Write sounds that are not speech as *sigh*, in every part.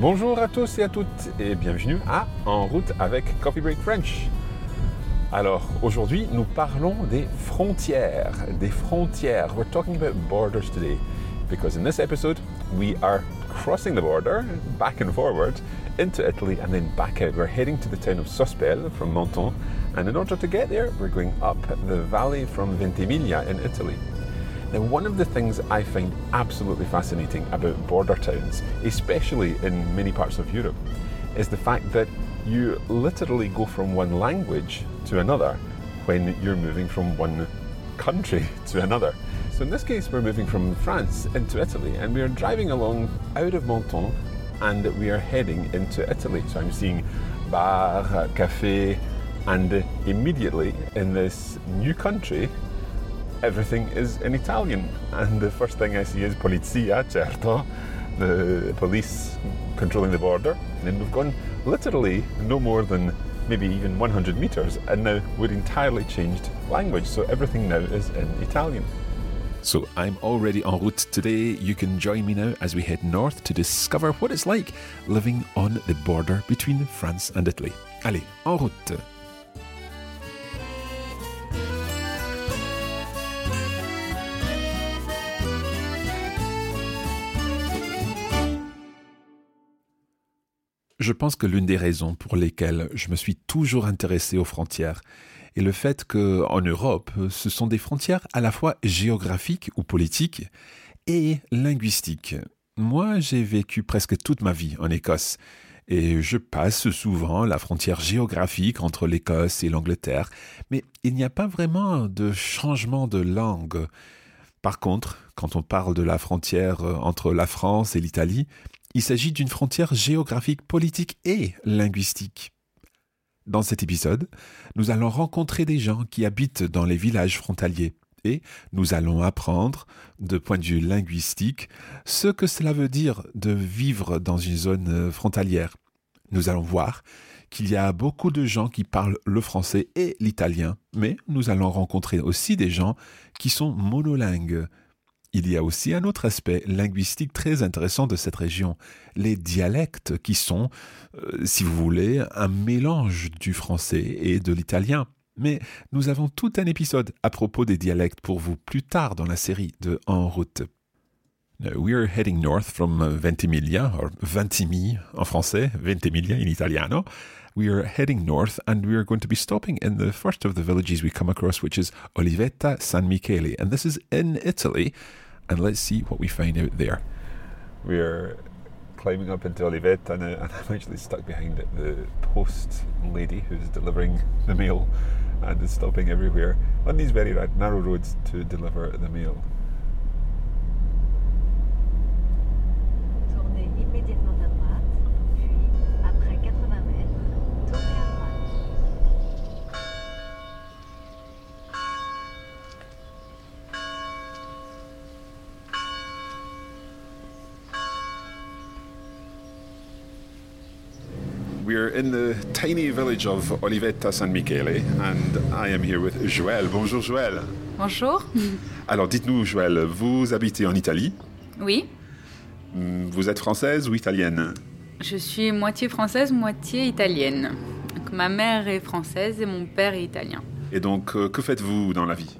Bonjour à tous et à toutes et bienvenue à En route avec Coffee Break French. Alors aujourd'hui nous parlons des frontières, des frontières. We're talking about borders today because in this episode we are crossing the border back and forward into Italy and then back out. We're heading to the town of Sospel from Menton and in order to get there we're going up the valley from Ventimiglia in Italy. Now, one of the things I find absolutely fascinating about border towns, especially in many parts of Europe, is the fact that you literally go from one language to another when you're moving from one country *laughs* to another. So, in this case, we're moving from France into Italy and we are driving along out of Menton and we are heading into Italy. So, I'm seeing bar, cafe, and immediately in this new country, everything is in Italian. And the first thing I see is Polizia, certo, the police controlling the border. And then we've gone literally no more than maybe even 100 meters, and now we're entirely changed language. So everything now is in Italian. So I'm already en route today. You can join me now as we head north to discover what it's like living on the border between France and Italy. Allez, en route! Je pense que l'une des raisons pour lesquelles je me suis toujours intéressé aux frontières est le fait que, en Europe, ce sont des frontières à la fois géographiques ou politiques et linguistiques. Moi, j'ai vécu presque toute ma vie en Écosse et je passe souvent la frontière géographique entre l'Écosse et l'Angleterre, mais il n'y a pas vraiment de changement de langue. Par contre, quand on parle de la frontière entre la France et l'Italie, il s'agit d'une frontière géographique, politique et linguistique. Dans cet épisode, nous allons rencontrer des gens qui habitent dans les villages frontaliers et nous allons apprendre, de point de vue linguistique, ce que cela veut dire de vivre dans une zone frontalière. Nous allons voir qu'il y a beaucoup de gens qui parlent le français et l'italien, mais nous allons rencontrer aussi des gens qui sont monolingues, il y a aussi un autre aspect linguistique très intéressant de cette région, les dialectes qui sont, euh, si vous voulez, un mélange du français et de l'italien. Mais nous avons tout un épisode à propos des dialectes pour vous plus tard dans la série de En route. we are heading north from Ventimiglia, or Ventimiglia en français, Ventimiglia in italiano. We are heading north and we are going to be stopping in the first of the villages we come across, which is Olivetta San Michele. And this is in Italy. And let's see what we find out there. We are climbing up into Olivetta and, and *laughs* I'm actually stuck behind the post lady who's delivering the mail and is stopping everywhere on these very narrow roads to deliver the mail. Village of Olivetta San Michele and I am here with Joël. Bonjour Joël. Bonjour. *laughs* Alors dites-nous Joël, vous habitez en Italie? Oui. Hmm, vous êtes française ou italienne? Je suis moitié française, moitié italienne. ma mère est française et mon père est italien. Et donc euh, que faites-vous dans la vie?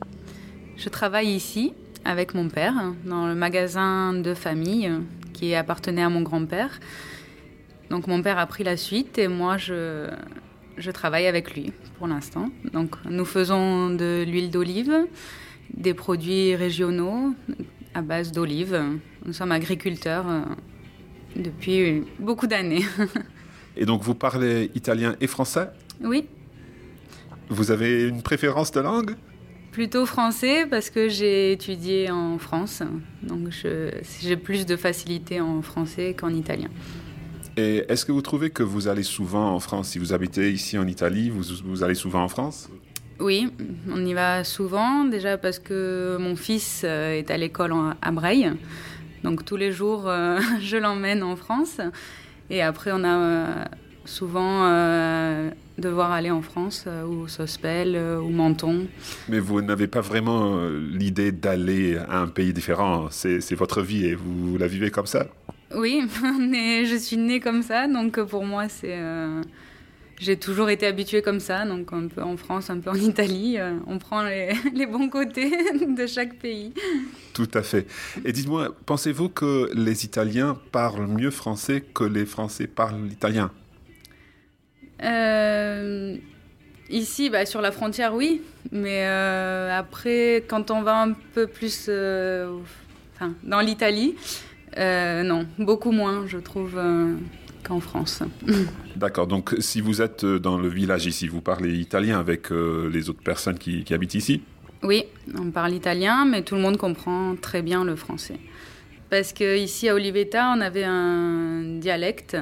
Je travaille ici avec mon père dans le magasin de famille qui appartenait à mon grand-père. Donc mon père a pris la suite et moi je, je travaille avec lui pour l'instant. Donc nous faisons de l'huile d'olive, des produits régionaux à base d'olive. Nous sommes agriculteurs euh, depuis beaucoup d'années. et donc vous parlez italien et français? Oui. Vous avez une préférence de langue? Plutôt français parce que j'ai étudié en France. Donc j'ai plus de facilité en français qu'en italien. Et est-ce que vous trouvez que vous allez souvent en France? Si vous habitez ici en Italie, vous, vous allez souvent en France? Oui, on y va souvent, déjà parce que mon fils euh, est à l'école à Breil. Donc tous les jours, euh, *laughs* je l'emmène en France. Et après, on a euh, souvent devoir aller en France, ou Sospel, ou Menton. Mais vous n'avez pas vraiment l'idée d'aller à un pays différent. C'est votre vie et vous la vivez comme ça? Oui, *laughs* mais je suis née comme ça, donc pour moi, c'est. euh, J'ai toujours été habituée comme ça, donc un peu en France, un peu en Italie. euh, On prend les, *laughs* les bons côtés *laughs* de chaque pays. Tout à fait. Et dites-moi, pensez-vous que les Italiens parlent mieux français que les Français parlent italien Euh, ici, bah, sur la frontière, oui. Mais euh, après, quand on va un peu plus euh, enfin, dans l'Italie, euh, non, beaucoup moins, je trouve, euh, qu'en France. *laughs* D'accord, donc si vous êtes euh, dans le village ici, vous parlez italien avec euh, les autres personnes qui, qui habitent ici? Oui, on parle italien, mais tout le monde comprend très bien le français. Parce qu'ici à Olivetta, on avait un dialecte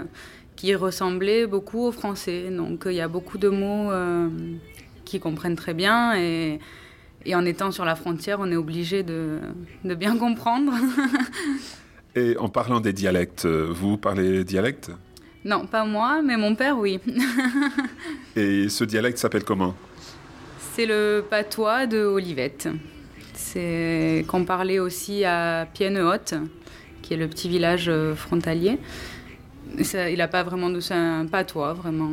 qui ressemblait beaucoup au français. Donc il y a beaucoup de mots qui comprennent très bien. Et, et en étant sur la frontière, on est obligé de, de bien comprendre. *laughs* Et en parlant des dialectes, euh, vous parlez dialecte non, pas moi, mais mon père, oui. *laughs* Et ce dialecte s'appelle comment? C'est le patois de Olivette. C'est qu'on parlait aussi à Pienne-Haute, qui est le petit village euh, frontalier. Ça- il n'a pas vraiment de c'est un patois vraiment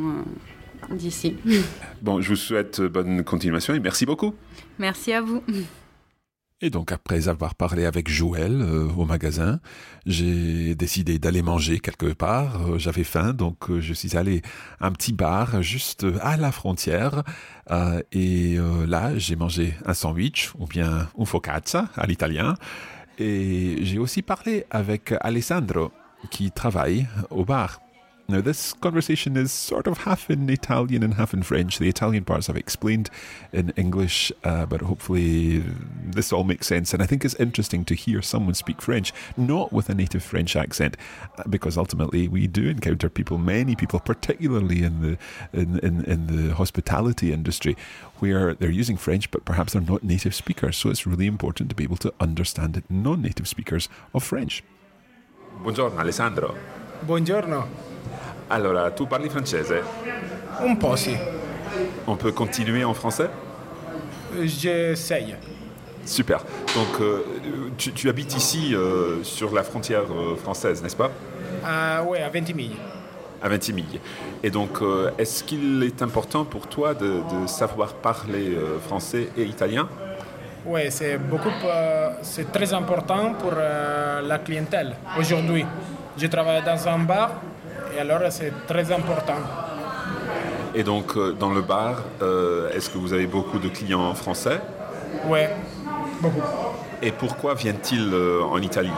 euh, d'ici. Bon, je vous souhaite bonne continuation et merci beaucoup. Merci à vous. Et donc après avoir parlé avec Joël euh, au magasin, j'ai décidé d'aller manger quelque part. Euh, J'avais faim, donc euh, je suis allé à un petit bar juste à la frontière. Et là, j'ai mangé un sandwich ou bien un focaccia à l'italien. Et j'ai aussi parlé avec Alessandro qui travaille au bar. Now, this conversation is sort of half in Italian and half in French. The Italian parts I've explained in English, uh, but hopefully this all makes sense. And I think it's interesting to hear someone speak French, not with a native French accent, uh, because ultimately we do encounter people, many people, particularly in the in, in, in the hospitality industry, where they're using French, but perhaps they're not native speakers. So it's really important to be able to understand non-native speakers of French. Buongiorno Alessandro. Buongiorno, Allora, tu parli francese? un po' sì, On peut continuer en français? J'essaye. Super. Donc, euh, tu, tu habites ici, euh, sur la frontière euh, française, n'est-ce pas? Ouais, à Ventimiglia. À Ventimiglia. Et donc, est-ce qu'il est important pour toi de, de savoir parler français et italien? Ouais, c'est beaucoup, c'est très important pour la clientèle aujourd'hui. Je travaille dans un bar et alors c'est très important. Et donc, euh, dans le bar, euh, est-ce que vous avez beaucoup de clients français Ouais, beaucoup. Et pourquoi viennent-ils euh, en Italie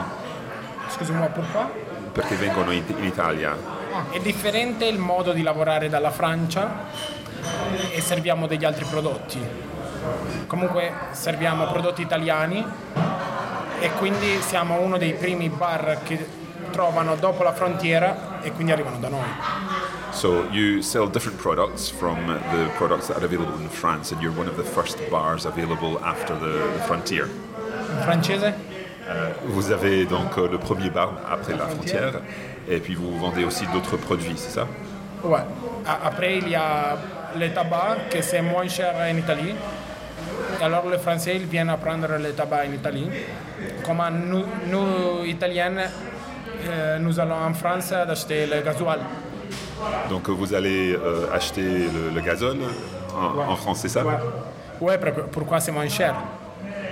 Excuse-moi, pourquoi? Perché vengono in, in Italia È differente il modo di lavorare dalla Francia e serviamo degli altri prodotti. Comunque serviamo prodotti italiani e quindi siamo uno dei primi bar che trovano dopo la frontiera e quindi arrivano da noi. So you sell different products from the products that are available in France, and you're one of the first bars available after the, the frontier. In francese? Vous avez donc euh, le premier bar après la frontière, et puis vous vendez aussi d'autres produits, c'est ça? Ouais. Après, il y a le tabac que c'est moins cher en Italie. Alors les Français ils viennent à prendre le tabac en Italie. Comme nous, nous Italiens, euh, nous allons en France acheter le gasoil. Donc euh, vous allez euh, acheter le, le gazole en, en France, c'est ça? Ouais. Ouais, pour- pourquoi c'est moins cher?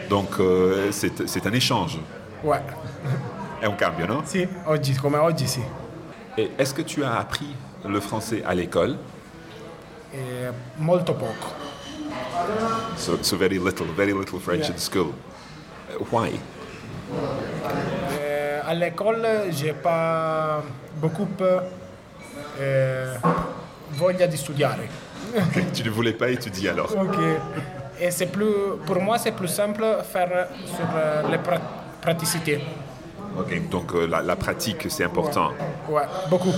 Donc euh, c'est un échange, Ouais. è un cambio, non? Sì, oggi, come oggi sì. Et est-ce que tu as appris le français à l'école? Molto poco. so, so very little, very little French Yeah. in school. Why? À l'école, j'ai pas beaucoup eh, voglia di studiare. Tu ne voulais pas étudier alors Ok. Et c'est plus, pour moi, c'est plus simple faire sur euh, les pra- praticités. Ok, donc euh, la, la pratique, c'est important. Ouais, beaucoup.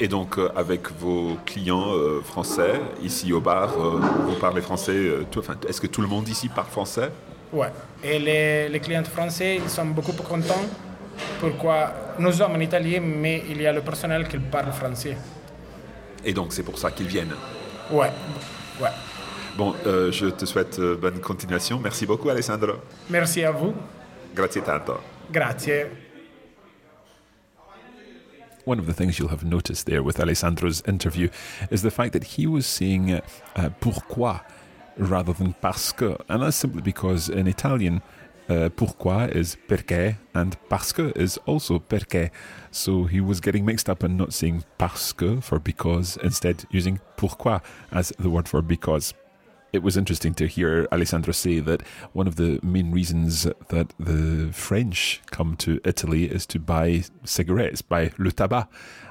Et donc, euh, avec vos clients euh, français, ici au bar, euh, vous parlez français euh, enfin, Est-ce que tout le monde ici parle français? Ouais. Et les, les clients français, ils sont beaucoup contents. Pourquoi nous sommes en Italie, mais il y a le personnel qui parle français. Et donc, c'est pour ça qu'ils viennent. Ouais. Ouais. Bon, euh, je te souhaite euh, bonne continuation. Merci beaucoup, Alessandro. Merci à vous. Grazie tanto. Grazie. one of the things you'll have noticed there with Alessandro's interview is the fact that he was saying uh, pourquoi rather than parce que. And that's simply because in Italian, uh, pourquoi is perché and parce que is also perché. So he was getting mixed up and not saying parce que for because, instead using pourquoi as the word for because it was interesting to hear Alessandro say that one of the main reasons that the French come to Italy is to buy cigarettes, buy le tabac.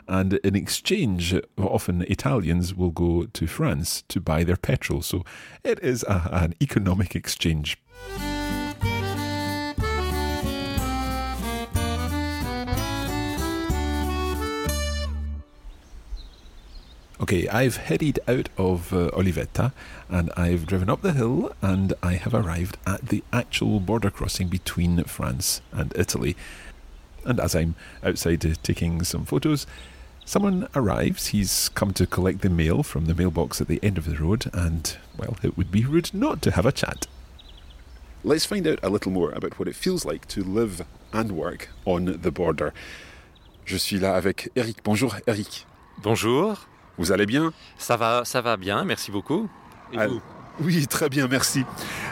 And in exchange, often Italians will go to France to buy their petrol. So it is a, an economic exchange. Okay, I've headed out of uh, Olivetta and I've driven up the hill and I have arrived at the actual border crossing between France and Italy. And as I'm outside uh, taking some photos, someone arrives. He's come to collect the mail from the mailbox at the end of the road, and, well, it would be rude not to have a chat. Let's find out a little more about what it feels like to live and work on the border. Je suis là avec Eric. Bonjour Eric. Bonjour. Vous allez bien Ça va, ça va bien, merci beaucoup. Et Ah, vous Oui, très bien, merci.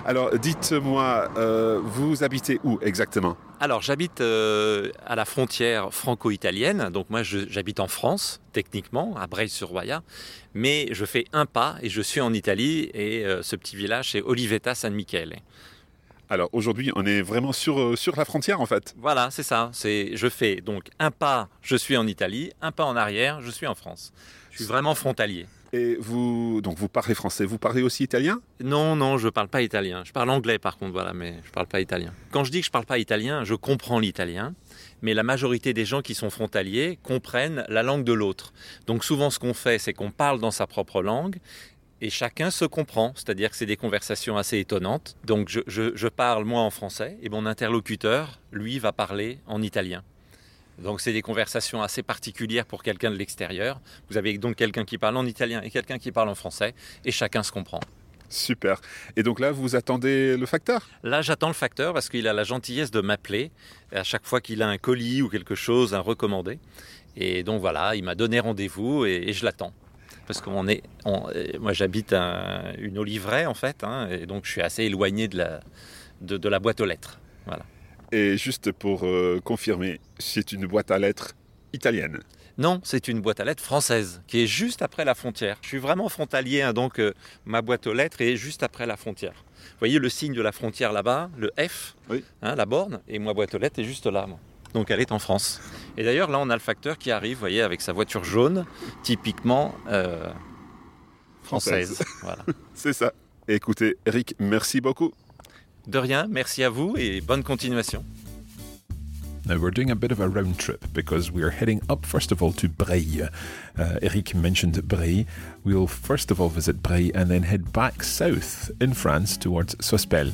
Alors, dites-moi, euh, vous habitez où exactement Alors, j'habite euh, à la frontière franco-italienne. Donc, moi, j'habite en France, techniquement, à Breil-sur-Roya. Mais je fais un pas et je suis en Italie. Et euh, ce petit village, c'est Olivetta San Michele. Alors, aujourd'hui, on est vraiment sur, euh, sur la frontière, en fait. Voilà, c'est ça. C'est, je fais donc un pas, je suis en Italie. Un pas en arrière, je suis en France. Je suis vraiment frontalier. Et vous, donc, vous parlez français, vous parlez aussi italien? Non, non, je parle pas italien. Je parle anglais par contre, voilà, mais je parle pas italien. Quand je dis que je parle pas italien, je comprends l'italien, mais la majorité des gens qui sont frontaliers comprennent la langue de l'autre. Donc souvent, ce qu'on fait, c'est qu'on parle dans sa propre langue. Et chacun se comprend, c'est-à-dire que c'est des conversations assez étonnantes. Donc je, je- je parle moi en français et mon interlocuteur, lui, va parler en italien. Donc c'est des conversations assez particulières pour quelqu'un de l'extérieur. Vous avez donc quelqu'un qui parle en italien et quelqu'un qui parle en français, et chacun se comprend. Super. Et donc là, vous attendez le facteur? Là, j'attends le facteur parce qu'il a la gentillesse de m'appeler à chaque fois qu'il a un colis ou quelque chose à recommander. Et donc voilà, il m'a donné rendez-vous et, et je l'attends. Parce qu'on est, on- euh, moi j'habite un- une oliveraie en fait, hein, et donc je suis assez éloigné de la, de, de la boîte aux lettres. Et juste pour euh, confirmer, c'est une boîte à lettres italienne. Non, c'est une boîte à lettres française qui est juste après la frontière. Je suis vraiment frontalier, hein, donc euh, ma boîte aux lettres est juste après la frontière. Vous voyez le signe de la frontière là-bas, le F, Oui. hein, la borne, et ma boîte aux lettres est juste là. moi. Donc elle est en France. Et d'ailleurs là on a le facteur qui arrive, vous voyez, avec sa voiture jaune, typiquement euh, française. voilà. *laughs* C'est ça. Écoutez, Eric, merci beaucoup. De rien, merci à vous et bonne continuation. Now, we're doing a bit of a round trip because we're heading up first of all to Bray. Uh, Eric mentioned Bray. We'll first of all visit Bray and then head back south in France towards Sospel.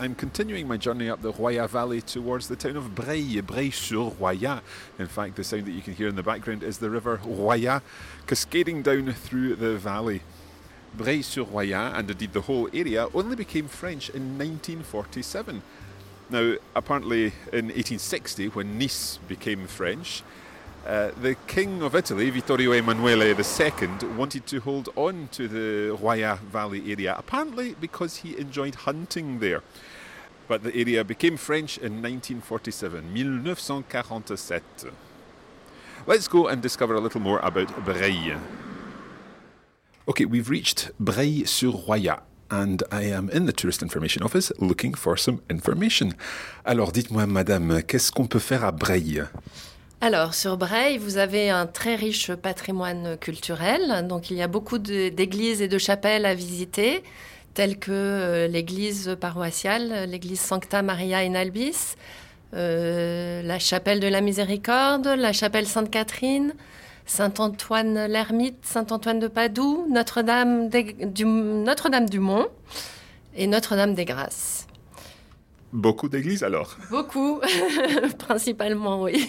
I'm continuing my journey up the Roya Valley towards the town of Bray, Bray-sur-Roya. In fact, the sound that you can hear in the background is the river Roya cascading down through the valley. Bray-sur-Roya, and indeed the whole area, only became French in 1947. Now, apparently in 1860, when Nice became French, uh, the King of Italy, Vittorio Emanuele II, wanted to hold on to the Roya Valley area, apparently because he enjoyed hunting there. But the area became French in 1947, 1947. Let's go and discover a little more about Bray. Okay, we've reached Bray-sur-Roya. And I am in the Tourist Information Office looking for some information. Alors, dites-moi, madame, qu'est-ce qu'on peut faire à Bray Alors, sur Breil, vous avez un très riche patrimoine culturel. Donc, il y a beaucoup d'églises et de chapelles à visiter, telles que euh, l'église paroissiale, l'église Sancta Maria in Albis, euh, la chapelle de la Miséricorde, la chapelle Sainte-Catherine, Saint-Antoine l'Ermite, Saint-Antoine de Padoue, Notre-Dame du, Notre-Dame du Mont et Notre-Dame des Grâces. Beaucoup d'églises alors? Beaucoup, *laughs* principalement, oui.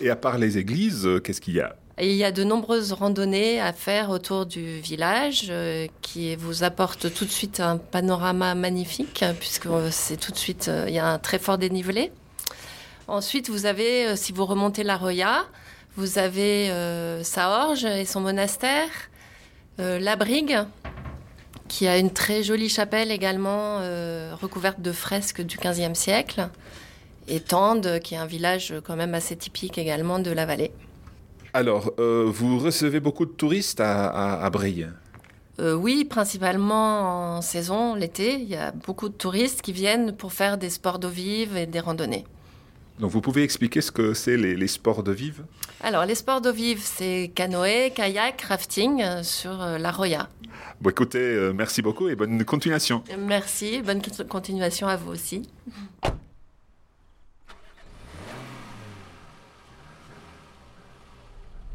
Et à part les églises, euh, qu'est-ce qu'il y a? Et il y a de nombreuses randonnées à faire autour du village euh, qui vous apportent tout de suite un panorama magnifique puisque euh, c'est tout de suite, euh, il y a un très fort dénivelé. Ensuite, vous avez, euh, si vous remontez la Roya, vous avez Saorge et son monastère, La Brigue, qui a une très jolie chapelle également euh, recouverte de fresques du XVe siècle, et Tende, qui est un village quand même assez typique également de la vallée. Alors, euh, vous recevez beaucoup de touristes à, à, à Brille Euh, oui, principalement en saison, l'été, il y a beaucoup de touristes qui viennent pour faire des sports d'eau vive et des randonnées. Donc, vous pouvez expliquer ce que c'est les, les sports de vive? Alors, les sports d'eau vive, c'est canoë, kayak, rafting euh, sur euh, la Roya. Bon, écoutez, euh, merci beaucoup et bonne continuation. Merci, bonne continuation à vous aussi.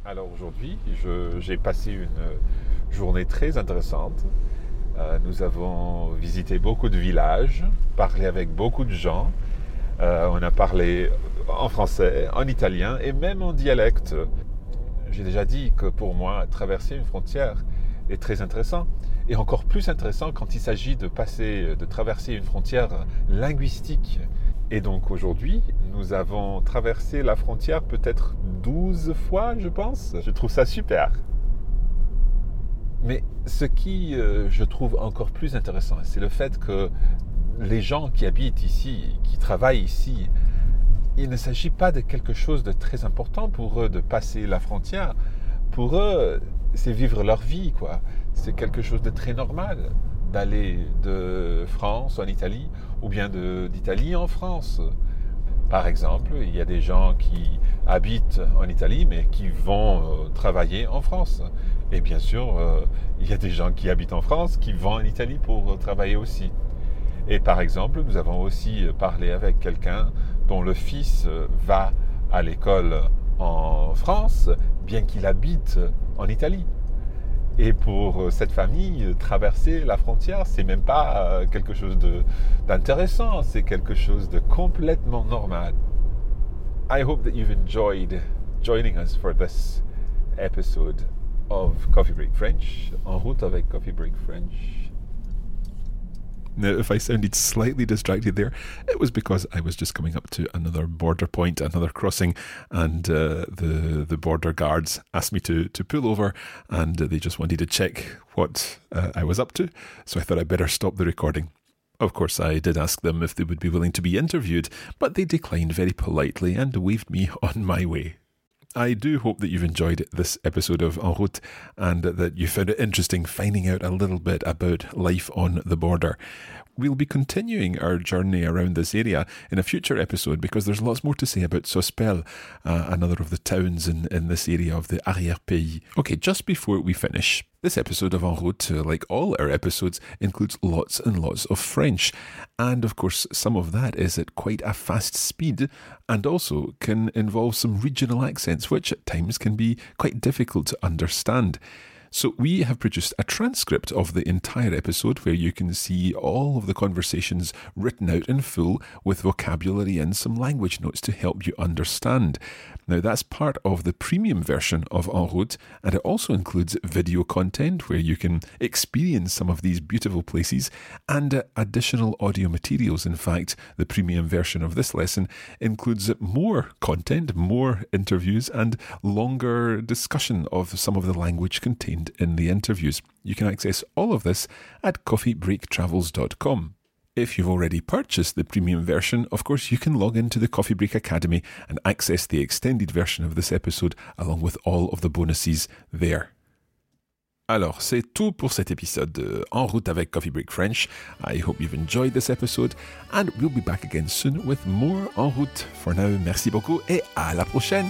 Alors aujourd'hui, je- j'ai passé une euh, journée très intéressante. Euh, nous avons visité beaucoup de villages, parlé avec beaucoup de gens. Euh, on a parlé en français, en italien et même en dialecte. J'ai déjà dit que pour moi, traverser une frontière est très intéressant. Et encore plus intéressant quand il s'agit de passer, de traverser une frontière linguistique. Et donc aujourd'hui, nous avons traversé la frontière peut-être 12 fois, je pense. Je trouve ça super. Mais ce qui, euh, je trouve encore plus intéressant, c'est le fait que les gens qui habitent ici, qui travaillent ici, il ne s'agit pas de quelque chose de très important pour eux de passer la frontière. Pour eux, c'est vivre leur vie, quoi. C'est quelque chose de très normal d'aller de France en Italie ou bien d'Italie en France. Par exemple, il y a des gens qui habitent en Italie mais qui vont euh, travailler en France. Et bien sûr, euh, il y a des gens qui habitent en France qui vont en Italie pour euh, travailler aussi. Et par exemple, nous avons aussi parlé avec quelqu'un dont le fils va à l'école en France, bien qu'il habite en Italie. Et pour cette famille, traverser la frontière, c'est même pas euh, quelque chose d'intéressant, c'est quelque chose de complètement normal. I hope that you've enjoyed joining us for this episode of Coffee Break French, en route avec Coffee Break French. Now, if I sounded slightly distracted there, it was because I was just coming up to another border point, another crossing, and uh, the the border guards asked me to to pull over, and they just wanted to check what uh, I was up to. So I thought I'd better stop the recording. Of course, I did ask them if they would be willing to be interviewed, but they declined very politely and waved me *laughs* on my way. I do hope that you've enjoyed this episode of En route and that you found it interesting finding out a little bit about life on the border. We'll be continuing our journey around this area in a future episode because there's lots more to say about Sospel, uh, another of the towns in, in this area of the Arrière-Pays. Okay, just before we finish, this episode of En route, like all our episodes, includes lots and lots of French. And of course, some of that is at quite a fast speed and also can involve some regional accents, which at times can be quite difficult to understand. So, we have produced a transcript of the entire episode where you can see all of the conversations written out in full with vocabulary and some language notes to help you understand. Now, that's part of the premium version of En route, and it also includes video content where you can experience some of these beautiful places and uh, additional audio materials. In fact, the premium version of this lesson includes more content, more interviews, and longer discussion of some of the language contained in the interviews. You can access all of this at coffeebreaktravels.com. If you've already purchased the premium version, of course, you can log into the Coffee Break Academy and access the extended version of this episode along with all of the bonuses there. Alors, c'est tout pour cet épisode de En route avec Coffee Break French. I hope you've enjoyed this episode and we'll be back again soon with more En route. For now, merci beaucoup et à la prochaine!